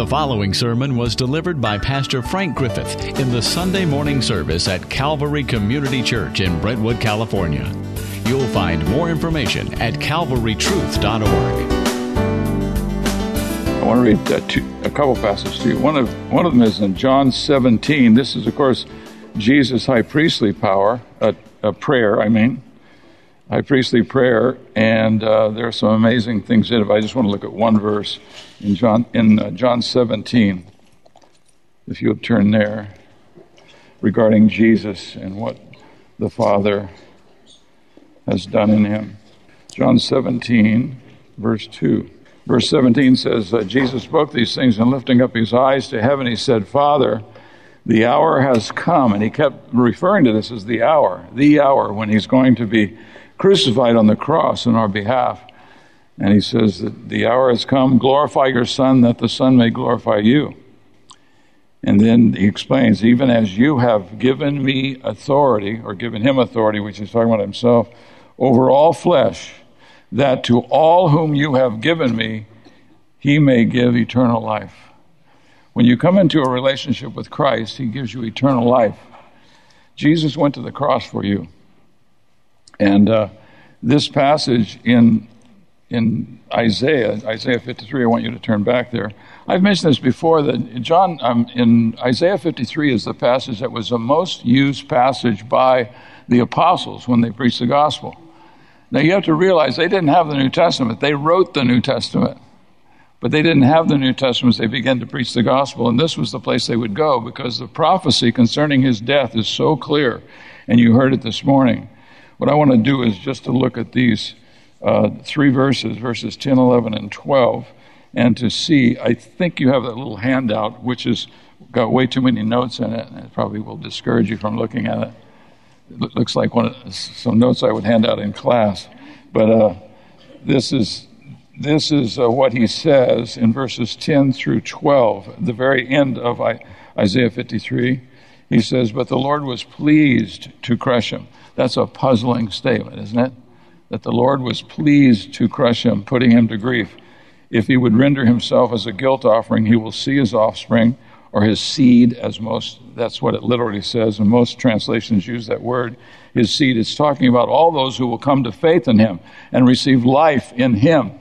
The following sermon was delivered by Pastor Frank Griffith in the Sunday morning service at Calvary Community Church in Brentwood, California. You'll find more information at calvarytruth.org. I want to read uh, two, a couple passages to you. One of one of them is in John 17. This is, of course, Jesus' high priestly power, a, a prayer. I mean, high priestly prayer, and uh, there are some amazing things in it. I just want to look at one verse in John in uh, John 17. If you'll turn there, regarding Jesus and what the Father has done in him. John 17, verse 2. Verse 17 says, uh, Jesus spoke these things, and lifting up his eyes to heaven, he said, Father, the hour has come. And he kept referring to this as the hour, the hour when he's going to be crucified on the cross in our behalf. And he says that the hour has come, glorify your Son, that the Son may glorify you. And then he explains, even as you have given me authority, or given him authority, which he's talking about himself, over all flesh, that to all whom you have given me, he may give eternal life. When you come into a relationship with Christ, he gives you eternal life. Jesus went to the cross for you. And uh, this passage in in Isaiah, Isaiah 53, I want you to turn back there. I've mentioned this before that John um, in Isaiah 53 is the passage that was the most used passage by the apostles when they preached the gospel. Now you have to realize they didn't have the New Testament. They wrote the New Testament. But they didn't have the New Testament they began to preach the gospel, and this was the place they would go because the prophecy concerning his death is so clear, and you heard it this morning. What I want to do is just to look at these uh, three verses, verses 10, 11, and 12, and to see. I think you have that little handout, which has got way too many notes in it, and it probably will discourage you from looking at it. It looks like one of, some notes I would hand out in class, but uh, this is this is uh, what he says in verses 10 through 12, the very end of Isaiah 53. He says, But the Lord was pleased to crush him. That's a puzzling statement, isn't it? That the Lord was pleased to crush him, putting him to grief. If he would render himself as a guilt offering, he will see his offspring or his seed, as most, that's what it literally says, and most translations use that word, his seed. It's talking about all those who will come to faith in him and receive life in him.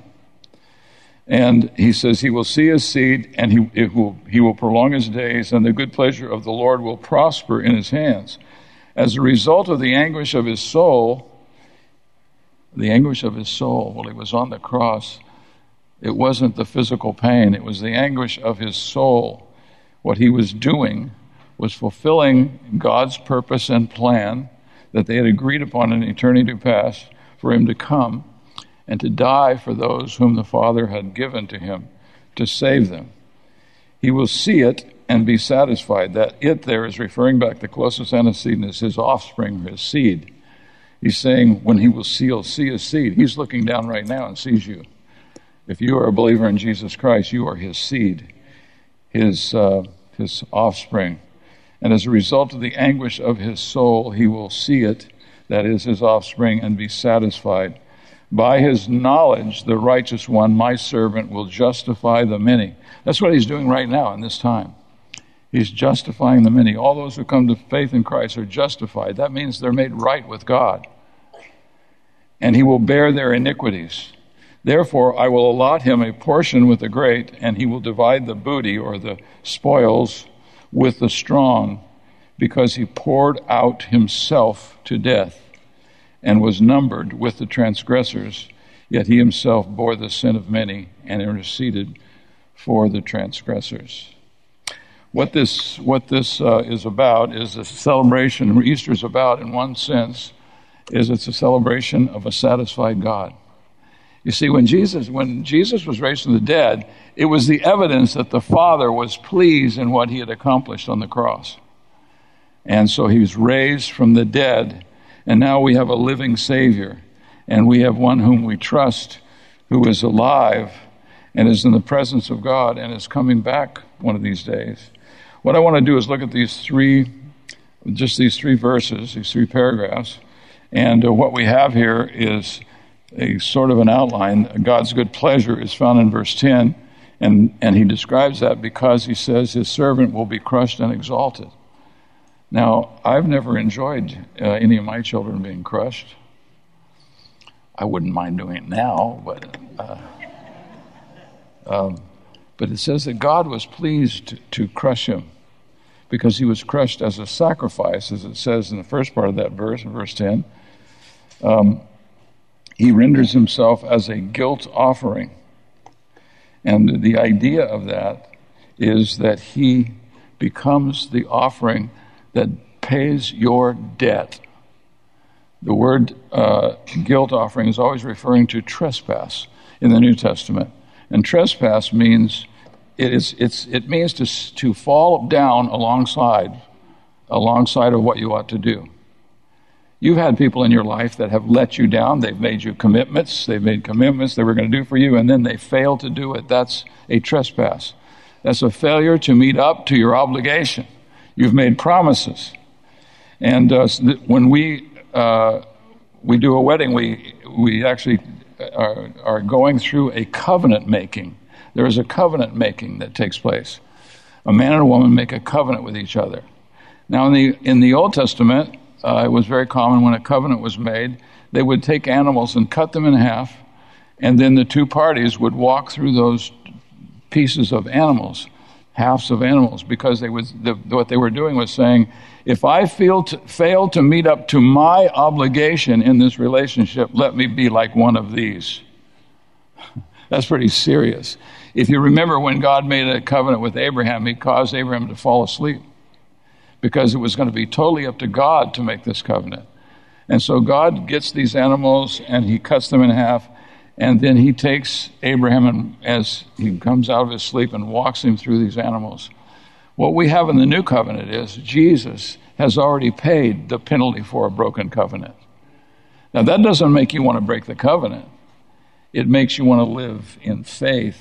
And he says he will see his seed and he, will, he will prolong his days, and the good pleasure of the Lord will prosper in his hands. As a result of the anguish of his soul, the anguish of his soul while he was on the cross, it wasn't the physical pain, it was the anguish of his soul. What he was doing was fulfilling God's purpose and plan that they had agreed upon in eternity past for him to come and to die for those whom the Father had given to him to save them. He will see it and be satisfied. That it there is referring back, the closest antecedent is his offspring, or his seed. He's saying when he will see, see his seed. He's looking down right now and sees you. If you are a believer in Jesus Christ, you are his seed, his, uh, his offspring. And as a result of the anguish of his soul, he will see it, that is his offspring, and be satisfied. By his knowledge, the righteous one, my servant, will justify the many. That's what he's doing right now in this time. He's justifying the many. All those who come to faith in Christ are justified. That means they're made right with God. And he will bear their iniquities. Therefore, I will allot him a portion with the great, and he will divide the booty or the spoils with the strong, because he poured out himself to death and was numbered with the transgressors, yet he himself bore the sin of many and interceded for the transgressors. What this, what this uh, is about is a celebration, Easter is about, in one sense, is it's a celebration of a satisfied God. You see, when Jesus, when Jesus was raised from the dead, it was the evidence that the Father was pleased in what he had accomplished on the cross. And so he was raised from the dead and now we have a living Savior, and we have one whom we trust who is alive and is in the presence of God and is coming back one of these days. What I want to do is look at these three, just these three verses, these three paragraphs, and uh, what we have here is a sort of an outline. God's good pleasure is found in verse 10, And, and he describes that because he says his servant will be crushed and exalted. Now, I've never enjoyed uh, any of my children being crushed. I wouldn't mind doing it now, but. Uh, um, but it says that God was pleased to, crush him because he was crushed as a sacrifice, as it says in the first part of that verse, in verse 10. Um, he renders himself as a guilt offering. And the idea of that is that he becomes the offering that pays your debt. The word uh, guilt offering is always referring to trespass in the New Testament. And trespass means it, is, it's, it means to, to fall down alongside, alongside of what you ought to do. You've had people in your life that have let you down. They've made you commitments. They've made commitments they were going to do for you, and then they fail to do it. That's a trespass. That's a failure to meet up to your obligation. You've made promises. And uh, when we, uh, we do a wedding, we, we actually are, are going through a covenant making. There is a covenant making that takes place. A man and a woman make a covenant with each other. Now, in the, in the Old Testament, uh, it was very common when a covenant was made, they would take animals and cut them in half, and then the two parties would walk through those pieces of animals, halves of animals, because they was, the, what they were doing was saying, if I feel to, fail to meet up to my obligation in this relationship, let me be like one of these. That's pretty serious. If you remember when God made a covenant with Abraham, he caused Abraham to fall asleep because it was going to be totally up to God to make this covenant. And so God gets these animals and he cuts them in half, and then he takes Abraham and as he comes out of his sleep and walks him through these animals. What we have in the new covenant is Jesus has already paid the penalty for a broken covenant. Now, that doesn't make you want to break the covenant, it makes you want to live in faith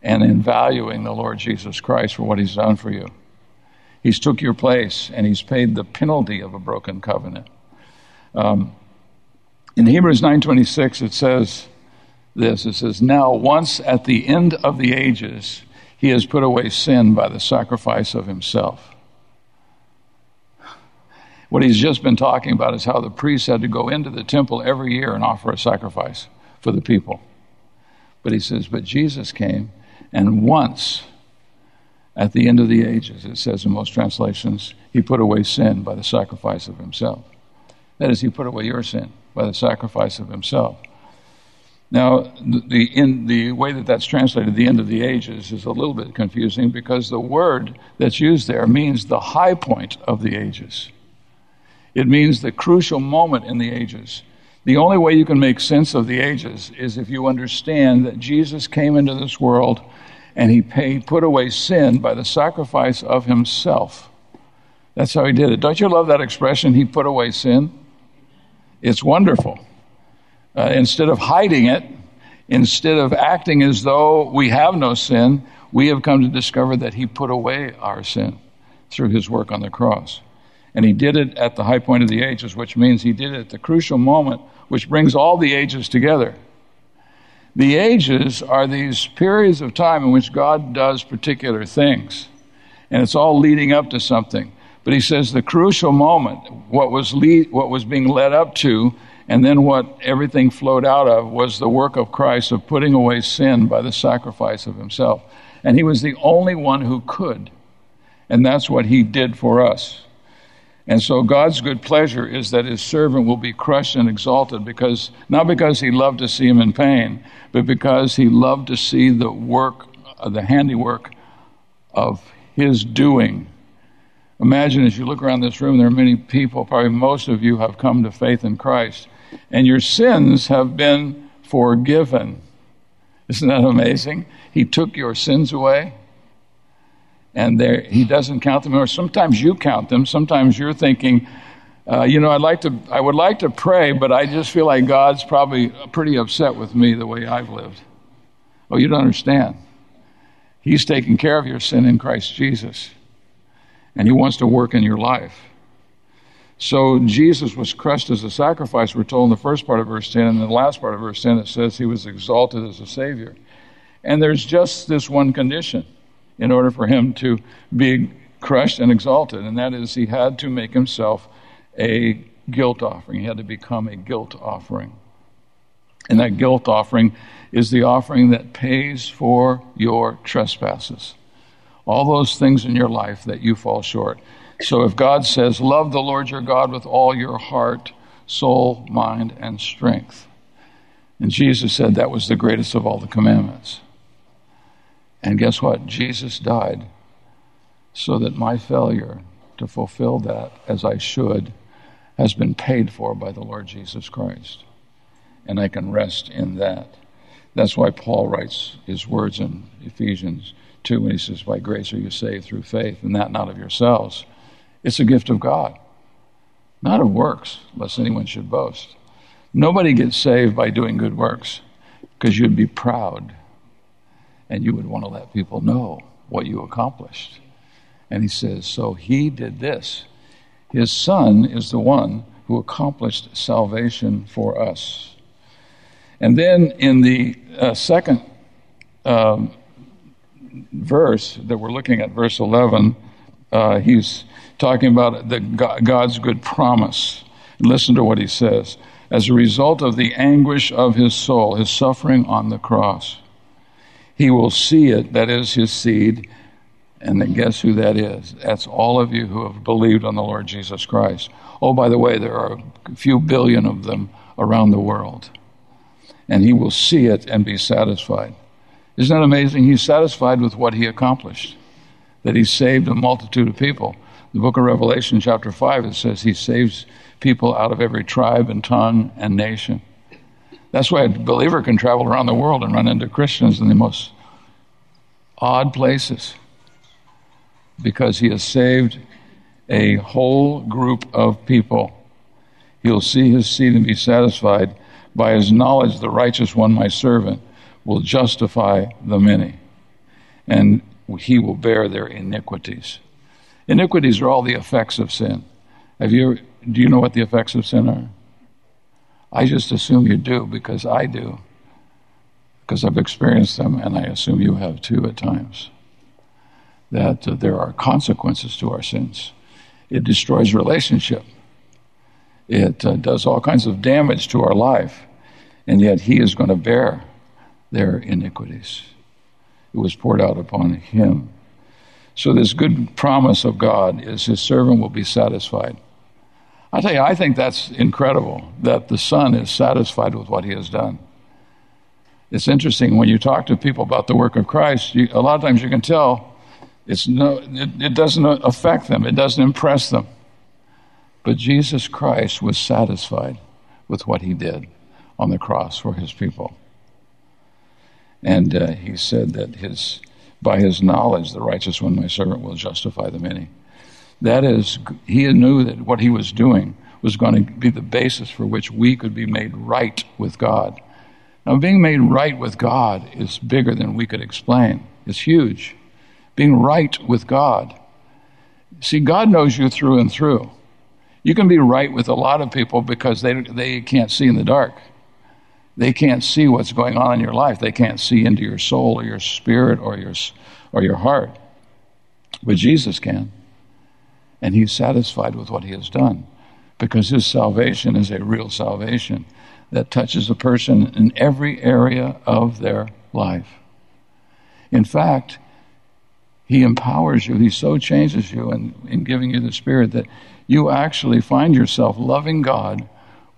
and in valuing the Lord Jesus Christ for what he's done for you. He's took your place and he's paid the penalty of a broken covenant. Um, in Hebrews 9:26 it says this it says now once at the end of the ages he has put away sin by the sacrifice of himself. What he's just been talking about is how the priests had to go into the temple every year and offer a sacrifice for the people. But he says, But Jesus came, and once at the end of the ages, it says in most translations, he put away sin by the sacrifice of himself. That is, he put away your sin by the sacrifice of himself. Now, the, in the way that that's translated, the end of the ages, is a little bit confusing because the word that's used there means the high point of the ages. It means the crucial moment in the ages. The only way you can make sense of the ages is if you understand that Jesus came into this world and he paid, put away sin by the sacrifice of himself. That's how he did it. Don't you love that expression, he put away sin? It's wonderful uh, instead of hiding it, instead of acting as though we have no sin, we have come to discover that He put away our sin through His work on the cross. And He did it at the high point of the ages, which means He did it at the crucial moment which brings all the ages together. The ages are these periods of time in which God does particular things, and it's all leading up to something. But he says the crucial moment, what was, lead, what was being led up to, and then what everything flowed out of was the work of Christ of putting away sin by the sacrifice of himself. And he was the only one who could. And that's what he did for us. And so God's good pleasure is that his servant will be crushed and exalted because, not because he loved to see him in pain, but because he loved to see the work, the handiwork of his doing Imagine as you look around this room, there are many people, probably most of you have come to faith in Christ and your sins have been forgiven. Isn't that amazing? He took your sins away, and there, He doesn't count them. Or sometimes you count them. Sometimes you're thinking, uh, you know, I'd like to, I would like to pray, but I just feel like God's probably pretty upset with me the way I've lived. Oh, you don't understand. He's taking care of your sin in Christ Jesus, and He wants to work in your life. So Jesus was crushed as a sacrifice, we're told in the first part of verse 10. And in the last part of verse 10, it says he was exalted as a Savior. And there's just this one condition in order for him to be crushed and exalted, and that is he had to make himself a guilt offering. He had to become a guilt offering. And that guilt offering is the offering that pays for your trespasses. All those things in your life that you fall short. So if God says, Love the Lord your God with all your heart, soul, mind, and strength. And Jesus said that was the greatest of all the commandments. And guess what? Jesus died so that my failure to fulfill that as I should has been paid for by the Lord Jesus Christ. And I can rest in that. That's why Paul writes his words in Ephesians 2 when he says, By grace are you saved through faith, and that not of yourselves. It's a gift of God, not of works, lest anyone should boast. Nobody gets saved by doing good works because you'd be proud and you would want to let people know what you accomplished. And he says, So he did this. His son is the one who accomplished salvation for us. And then in the uh, second um, verse that we're looking at, verse 11, uh, he's talking about the God's good promise. listen to what he says. As a result of the anguish of his soul, his suffering on the cross, he will see it, that is his seed. And then guess who that is? That's all of you who have believed on the Lord Jesus Christ. Oh, by the way, there are a few billion of them around the world. And he will see it and be satisfied. Isn't that amazing? He's satisfied with what he accomplished, that he saved a multitude of people. The book of Revelation, chapter 5, it says he saves people out of every tribe and tongue and nation. That's why a believer can travel around the world and run into Christians in the most odd places because he has saved a whole group of people. He'll see his seed and be satisfied by his knowledge, the righteous one, my servant, will justify the many, and he will bear their iniquities. Iniquities are all the effects of sin. Have you? Do you know what the effects of sin are? I just assume you do because I do, because I've experienced them, and I assume you have too at times. That uh, there are consequences to our sins. It destroys relationship. It uh, does all kinds of damage to our life, and yet He is going to bear their iniquities. It was poured out upon Him. So, this good promise of God is His servant will be satisfied. I tell you, I think that's incredible that the Son is satisfied with what he has done. It's interesting when you talk to people about the work of Christ, you, a lot of times you can tell it's no, it, it doesn't affect them, it doesn't impress them. But Jesus Christ was satisfied with what he did on the cross for his people. And uh, he said that his, by his knowledge, the righteous one, my servant, will justify the many. That is, he knew that what he was doing was going to be the basis for which we could be made right with God. Now, being made right with God is bigger than we could explain, it's huge. Being right with God. See, God knows you through and through. You can be right with a lot of people because they, they can't see in the dark. They can't see what's going on in your life. They can't see into your soul or your spirit or your, or your heart. But Jesus can and he's satisfied with what he has done because his salvation is a real salvation that touches a person in every area of their life. In fact, he empowers you, he so changes you in, in giving you the Spirit that you actually find yourself loving God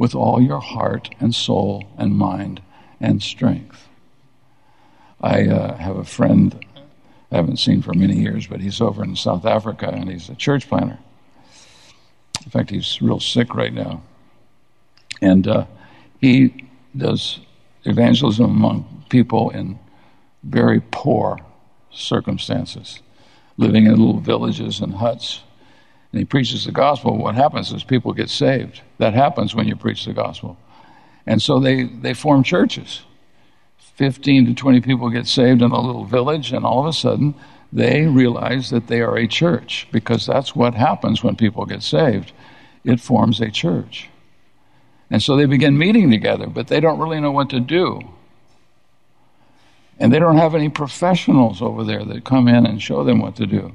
with all your heart and soul and mind and strength. I uh, have a friend I haven't seen for many years, but he's over in South Africa and he's a church planter. In fact, he's real sick right now. And uh, he does evangelism among people in very poor circumstances, living in little villages and huts. And he preaches the gospel. What happens is people get saved. That happens when you preach the gospel. And so they, they form churches. 15 to 20 people get saved in a little village, and all of a sudden they realize that they are a church because that's what happens when people get saved. It forms a church. And so they begin meeting together, but they don't really know what to do. And they don't have any professionals over there that come in and show them what to do.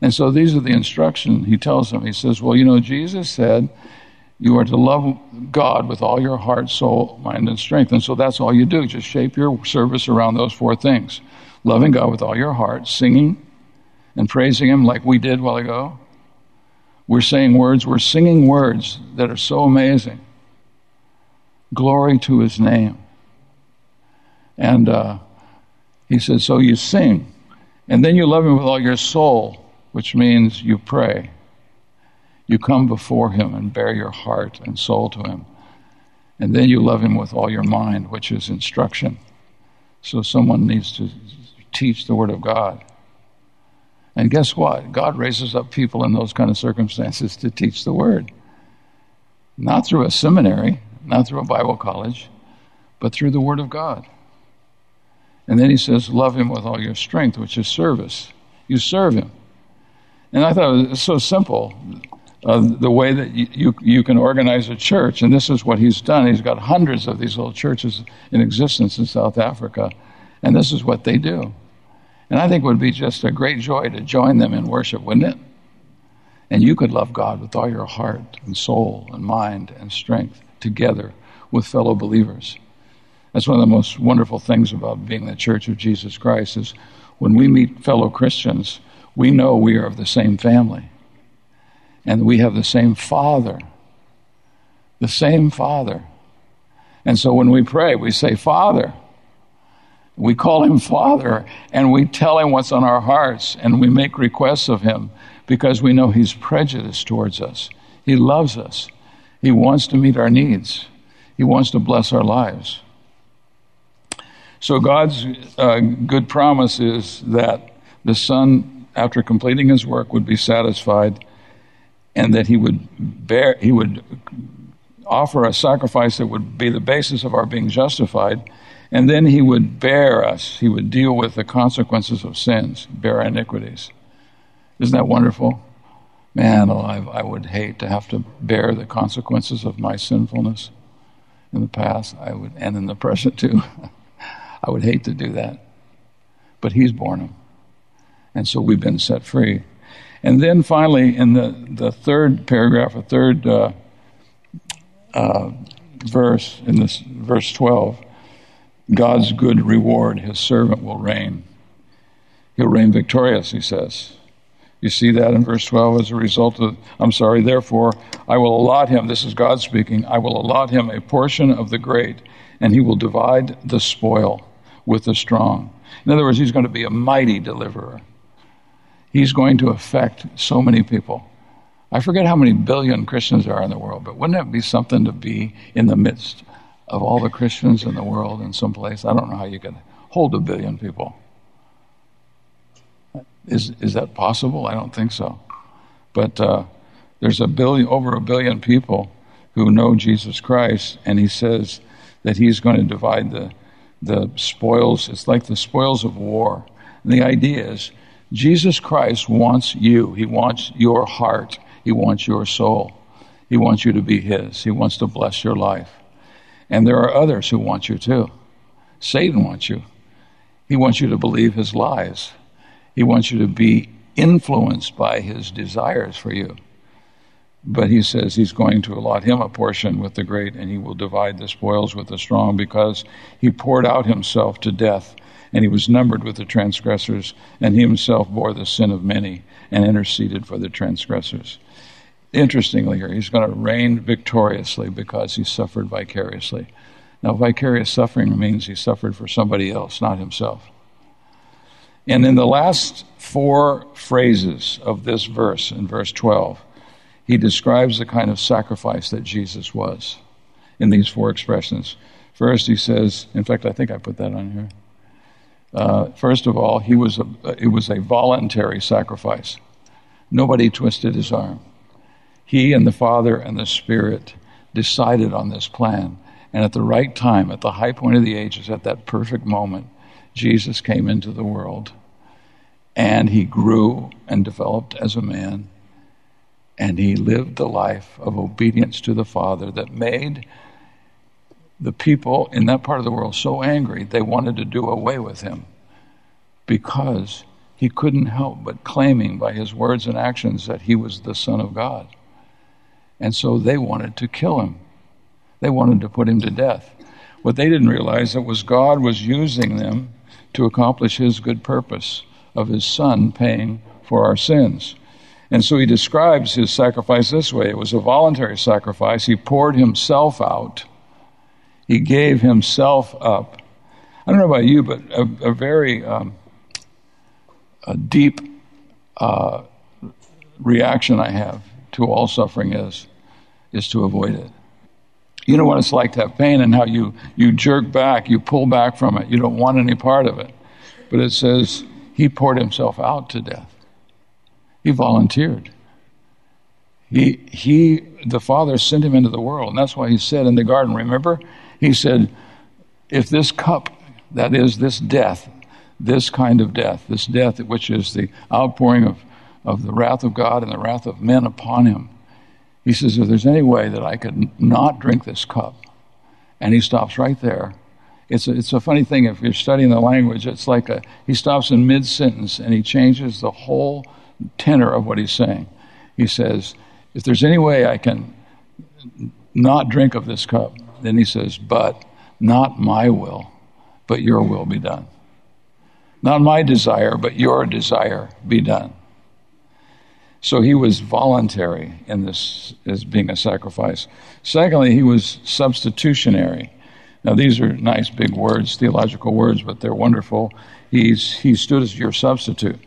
And so these are the instructions he tells them. He says, Well, you know, Jesus said you are to love God with all your heart, soul, mind, and strength. And so that's all you do. Just shape your service around those four things loving God with all your heart, singing and praising Him like we did while ago. We're saying words, we're singing words that are so amazing. Glory to His name. And uh, he says, So you sing, and then you love Him with all your soul, which means you pray. You come before Him and bare your heart and soul to Him. And then you love Him with all your mind, which is instruction. So someone needs to teach the Word of God. And guess what? God raises up people in those kind of circumstances to teach the Word. Not through a seminary, not through a Bible college, but through the Word of God. And then he says, Love Him with all your strength, which is service. You serve Him. And I thought it was so simple uh, the way that you, you, you, can organize a church. And this is what he's done. He's got hundreds of these little churches in existence in South Africa. And this is what they do. And I think it would be just a great joy to join them in worship, wouldn't it? And you could love God with all your heart and soul and mind and strength together with fellow believers. That's one of the most wonderful things about being the Church of Jesus Christ is when we meet fellow Christians, we know we are of the same family and we have the same Father. The same Father. And so when we pray, we say, Father. We call him Father and we tell him what's on our hearts and we make requests of him because we know he's prejudiced towards us. He loves us. He wants to meet our needs. He wants to bless our lives. So God's uh, good promise is that the Son, after completing his work, would be satisfied and that he would bear he would offer a sacrifice that would be the basis of our being justified and then he would bear us. He would deal with the consequences of sins bear iniquities. Isn't that wonderful? Man I, I would hate to have to bear the consequences of my sinfulness in the past. I would and in the present too. I would hate to do that. But he's borne them and so we've been set free and then finally, in the, the third paragraph, a third uh, uh, verse, in this verse 12, God's good reward, his servant will reign. He'll reign victorious, he says. You see that in verse 12 as a result of, I'm sorry, therefore, I will allot him, this is God speaking, I will allot him a portion of the great, and he will divide the spoil with the strong. In other words, he's going to be a mighty deliverer he's going to affect so many people. I forget how many billion Christians there are in the world, but wouldn't it be something to be in the midst of all the Christians in the world in some place? I don't know how you could hold a billion people. Is, is that possible? I don't think so. But uh, there's a billion, over a billion people who know Jesus Christ, and he says that he's going to divide the, the spoils. It's like the spoils of war. And the idea is Jesus Christ wants you. He wants your heart. He wants your soul. He wants you to be His. He wants to bless your life. And there are others who want you too. Satan wants you. He wants you to believe his lies. He wants you to be influenced by his desires for you. But he says he's going to allot him a portion with the great, and he will divide the spoils with the strong because he poured out himself to death and he was numbered with the transgressors, and he himself bore the sin of many and interceded for the transgressors. Interestingly, here, he's going to reign victoriously because he suffered vicariously. Now, vicarious suffering means he suffered for somebody else, not himself. And in the last four phrases of this verse, in verse 12, he describes the kind of sacrifice that Jesus was in these four expressions. First, he says, in fact, I think I put that on here. Uh, first of all, he was a, it was a voluntary sacrifice. Nobody twisted his arm. He and the Father and the Spirit decided on this plan. And at the right time, at the high point of the ages, at that perfect moment, Jesus came into the world. And he grew and developed as a man. And he lived the life of obedience to the Father that made the people in that part of the world so angry they wanted to do away with him because he couldn't help but claiming by his words and actions that he was the Son of God. And so they wanted to kill him. They wanted to put him to death. What they didn't realize that was God was using them to accomplish his good purpose of his son paying for our sins. And so he describes his sacrifice this way it was a voluntary sacrifice. He poured himself out, he gave himself up. I don't know about you, but a, a very um, a deep uh, reaction I have to all suffering is is to avoid it. You know what it's like to have pain and how you, you jerk back, you pull back from it. You don't want any part of it. But it says he poured himself out to death. He volunteered. He, he, the Father sent him into the world. And that's why he said in the garden, remember? He said, if this cup, that is, this death, this kind of death, this death which is the outpouring of, of the wrath of God and the wrath of men upon him, he says, If there's any way that I could not drink this cup, and he stops right there. It's a, it's a funny thing if you're studying the language, it's like a, he stops in mid sentence and he changes the whole tenor of what he's saying. He says, If there's any way I can not drink of this cup, then he says, But not my will, but your will be done. Not my desire, but your desire be done. So he was voluntary in this as being a sacrifice. Secondly, he was substitutionary. Now these are nice big words, theological words, but they're wonderful. He's he stood as your substitute.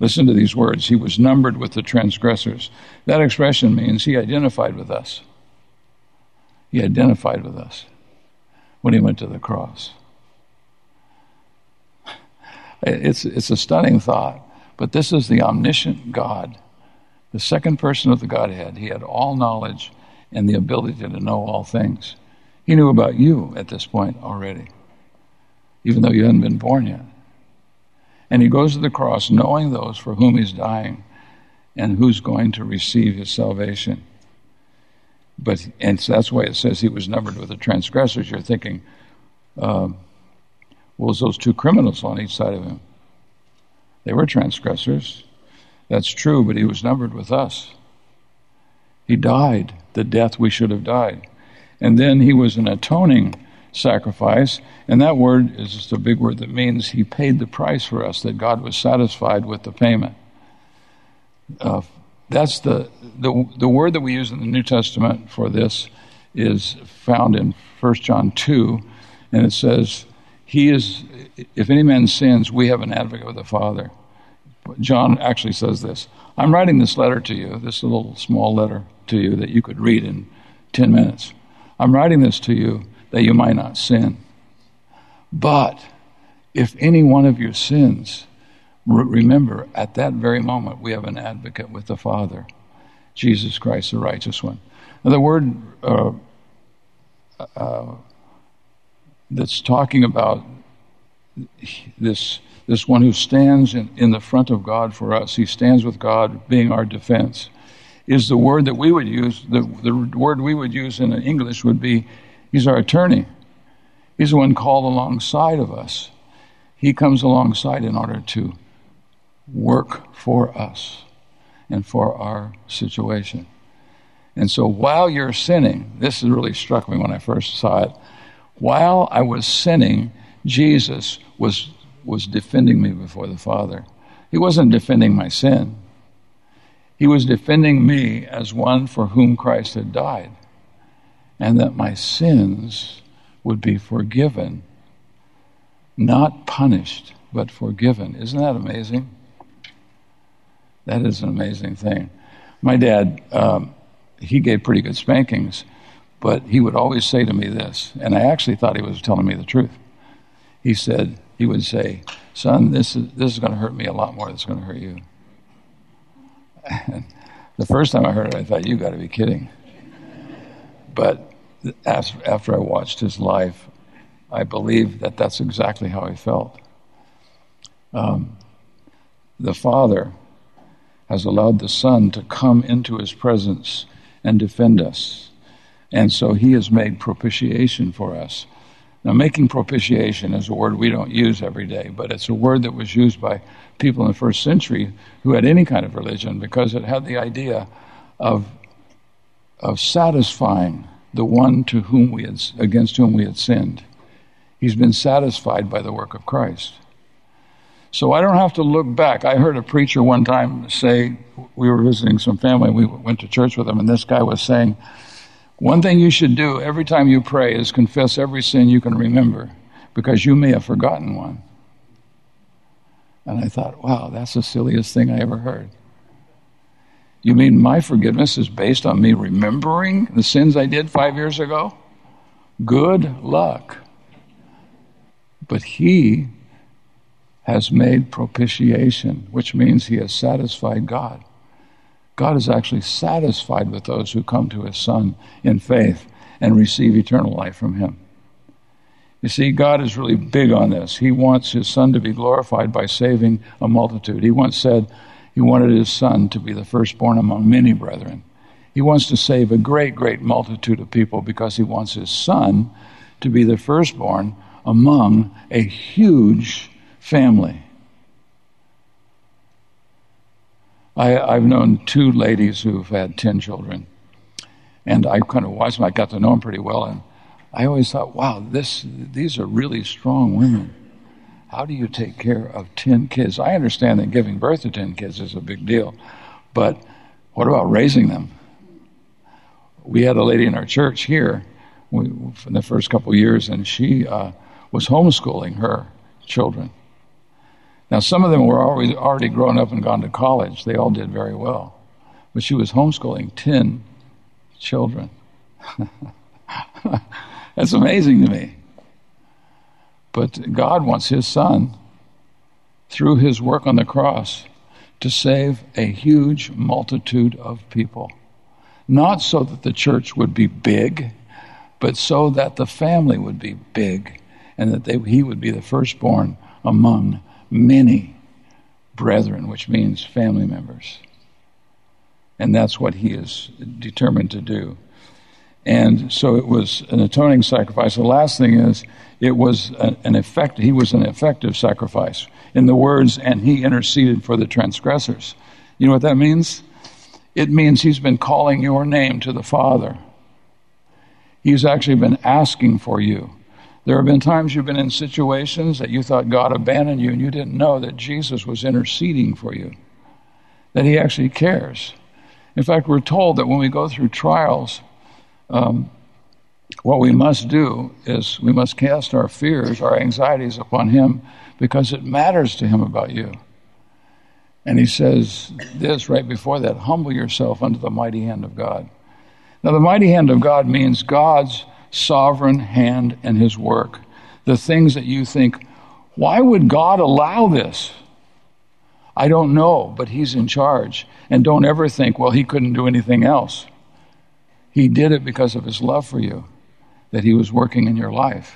Listen to these words. He was numbered with the transgressors. That expression means he identified with us. He identified with us when he went to the cross. It's, it's a stunning thought, but this is the omniscient God the second person of the Godhead. He had all knowledge and the ability to know all things. He knew about you at this point already, even though you hadn't been born yet. And he goes to the cross knowing those for whom he's dying and who's going to receive his salvation. But and so that's why it says he was numbered with the transgressors. You're thinking, uh, well, was those two criminals on each side of him? They were transgressors. That's true, but he was numbered with us. He died the death we should have died. And then he was an atoning sacrifice, and that word is just a big word that means he paid the price for us, that God was satisfied with the payment. Uh, that's the, the, the word that we use in the New Testament for this is found in 1 John 2, and it says, He is, if any man sins, we have an advocate with the Father. John actually says this I'm writing this letter to you, this little small letter to you that you could read in 10 minutes. I'm writing this to you that you might not sin. But if any one of you sins, remember at that very moment we have an advocate with the Father, Jesus Christ, the righteous one. Now, the word uh, uh, that's talking about this this one who stands in, in the front of God for us, he stands with God being our defense, is the word that we would use, the, the word we would use in English would be, he's our attorney. He's the one called alongside of us. He comes alongside in order to work for us and for our situation. And so while you're sinning, this really struck me when I first saw it. While I was sinning, Jesus was was defending me before the Father. He wasn't defending my sin. He was defending me as one for whom Christ had died, and that my sins would be forgiven, not punished, but forgiven. Isn't that amazing? That is an amazing thing. My dad, um, he gave pretty good spankings, but he would always say to me this, and I actually thought he was telling me the truth. He said, he would say, Son, this is, this is going to hurt me a lot more than it's going to hurt you. And the first time I heard it, I thought, You got to be kidding. But after I watched his life, I believe that that's exactly how he felt. Um, the Father has allowed the Son to come into his presence and defend us. And so he has made propitiation for us. Now, making propitiation is a word we don't use every day, but it's a word that was used by people in the first century who had any kind of religion because it had the idea of, of satisfying the one to whom we had, against whom we had sinned. He's been satisfied by the work of Christ. So I don't have to look back. I heard a preacher one time say, we were visiting some family, we went to church with them, and this guy was saying, one thing you should do every time you pray is confess every sin you can remember because you may have forgotten one. And I thought, wow, that's the silliest thing I ever heard. You mean my forgiveness is based on me remembering the sins I did five years ago? Good luck. But he has made propitiation, which means he has satisfied God. God is actually satisfied with those who come to his Son in faith and receive eternal life from him. You see, God is really big on this. He wants his Son to be glorified by saving a multitude. He once said he wanted his Son to be the firstborn among many brethren. He wants to save a great, great multitude of people because he wants his Son to be the firstborn among a huge family. I, have known two ladies who've had 10 children. And I kind of watched them. I got to know them pretty well. And I always thought, wow, this, these are really strong women. How do you take care of 10 kids? I understand that giving birth to 10 kids is a big deal. But what about raising them? We had a lady in our church here in the first couple years, and she uh, was homeschooling her children. Now, some of them were already, already grown up and gone to college. They all did very well. But she was homeschooling 10 children. That's amazing to me. But God wants His Son, through His work on the cross, to save a huge multitude of people. Not so that the church would be big, but so that the family would be big and that they, He would be the firstborn among many brethren, which means family members. And that's what he is determined to do. And so it was an atoning sacrifice. The last thing is, it was an effect, he was an effective sacrifice. In the words, and he interceded for the transgressors. You know what that means? It means he's been calling your name to the Father. He's actually been asking for you. There have been times you've been in situations that you thought God abandoned you and you didn't know that Jesus was interceding for you, that He actually cares. In fact, we're told that when we go through trials, um, what we must do is we must cast our fears, our anxieties upon Him because it matters to Him about you. And He says this right before that humble yourself under the mighty hand of God. Now, the mighty hand of God means God's sovereign hand and his work. The things that you think, why would God allow this? I don't know, but he's in charge. And don't ever think, well, he couldn't do anything else. He did it because of his love for you, that he was working in your life.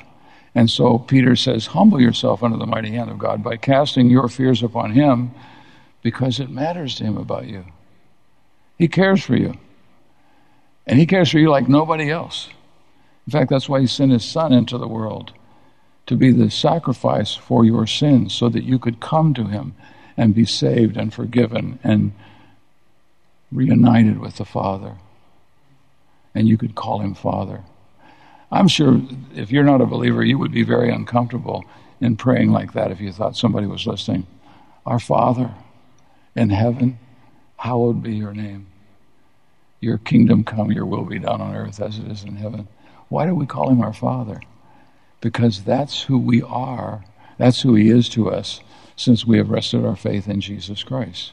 And so Peter says, humble yourself under the mighty hand of God by casting your fears upon him because it matters to him about you. He cares for you. And he cares for you like nobody else. In fact, that's why he sent his son into the world to be the sacrifice for your sins so that you could come to him and be saved and forgiven and reunited with the Father. And you could call him Father. I'm sure if you're not a believer, you would be very uncomfortable in praying like that if you thought somebody was listening. Our Father in heaven, hallowed be your name. Your kingdom come, your will be done on earth as it is in heaven. Why do we call him our Father? Because that's who we are. That's who he is to us since we have rested our faith in Jesus Christ.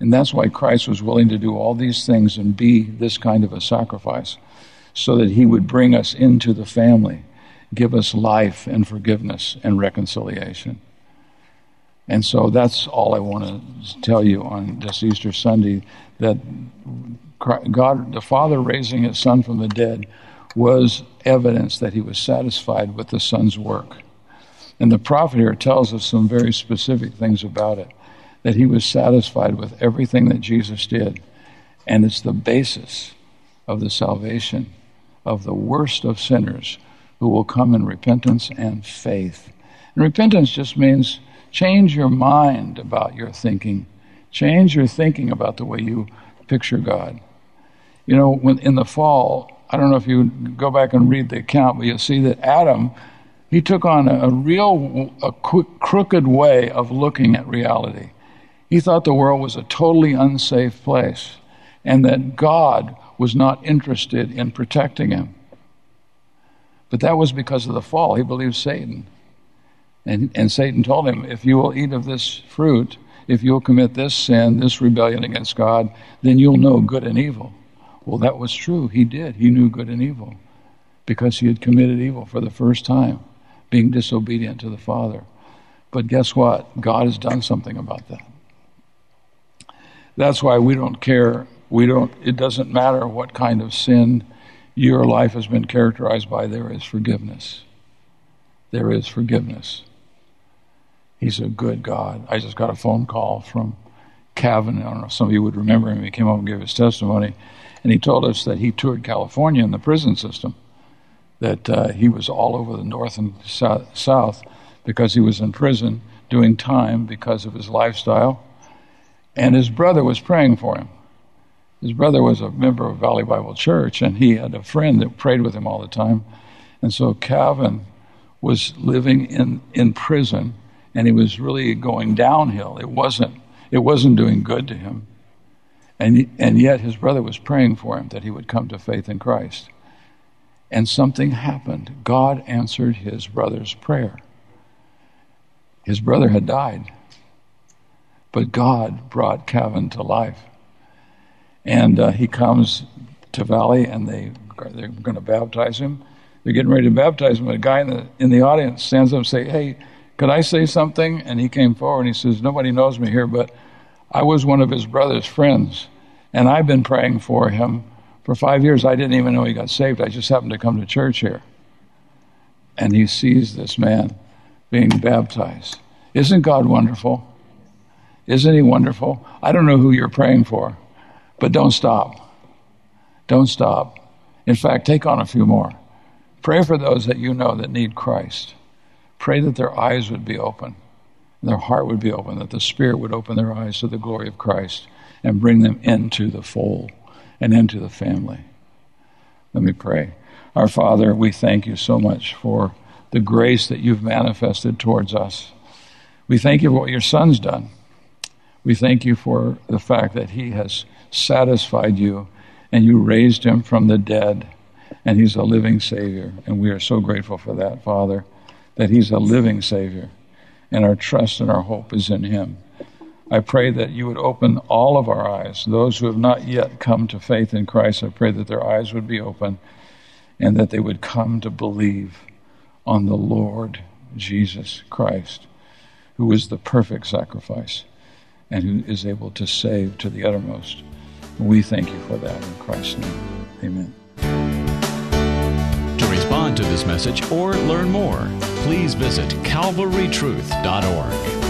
And that's why Christ was willing to do all these things and be this kind of a sacrifice, so that he would bring us into the family, give us life and forgiveness and reconciliation. And so that's all I want to tell you on this Easter Sunday that God, the Father raising his Son from the dead, was evidence that he was satisfied with the Son's work. And the prophet here tells us some very specific things about it that he was satisfied with everything that Jesus did. And it's the basis of the salvation of the worst of sinners who will come in repentance and faith. And repentance just means change your mind about your thinking, change your thinking about the way you picture God. You know, when in the fall, I don't know if you go back and read the account, but you'll see that Adam, he took on a, a real, a quick, crooked way of looking at reality. He thought the world was a totally unsafe place and that God was not interested in protecting him. But that was because of the fall. He believed Satan. And, and Satan told him, if you will eat of this fruit, if you'll commit this sin, this rebellion against God, then you'll know good and evil. Well, that was true. He did. He knew good and evil because he had committed evil for the first time, being disobedient to the Father. But guess what? God has done something about that. That's why we don't care. We don't, it doesn't matter what kind of sin your life has been characterized by, there is forgiveness. There is forgiveness. He's a good God. I just got a phone call from Kevin. I don't know if some of you would remember him. He came up and gave his testimony and he told us that he toured California in the prison system, that uh, he was all over the north and south because he was in prison doing time because of his lifestyle. And his brother was praying for him. His brother was a member of Valley Bible Church, and he had a friend that prayed with him all the time. And so Calvin was living in, in prison, and he was really going downhill. It wasn't, it wasn't doing good to him. And, and yet his brother was praying for him that he would come to faith in Christ. And something happened. God answered his brother's prayer. His brother had died, but God brought Kevin to life. And uh, he comes to Valley, and they, they're going to baptize him. They're getting ready to baptize him. A guy in the, in the audience stands up and say, Hey, could I say something? And he came forward and he says, Nobody knows me here, but I was one of his brother's friends. And I've been praying for him for five years. I didn't even know he got saved. I just happened to come to church here. And he sees this man being baptized. Isn't God wonderful? Isn't he wonderful? I don't know who you're praying for, but don't stop. Don't stop. In fact, take on a few more. Pray for those that you know that need Christ. Pray that their eyes would be open, their heart would be open, that the Spirit would open their eyes to the glory of Christ and bring them into the fold and into the family. Let me pray. Our Father, we thank you so much for the grace that you've manifested towards us. We thank you for what your Son's done. We thank you for the fact that he has satisfied you and you raised him from the dead and he's a living Savior. And we are so grateful for that, Father, that he's a living Savior and our trust and our hope is in him. I pray that you would open all of our eyes. Those who have not yet come to faith in Christ, I pray that their eyes would be open and that they would come to believe on the Lord Jesus Christ, who is the perfect sacrifice and who is able to save to the uttermost. We thank you for that in Christ's name. Amen. To respond to this message or learn more, please visit calvarytruth.org.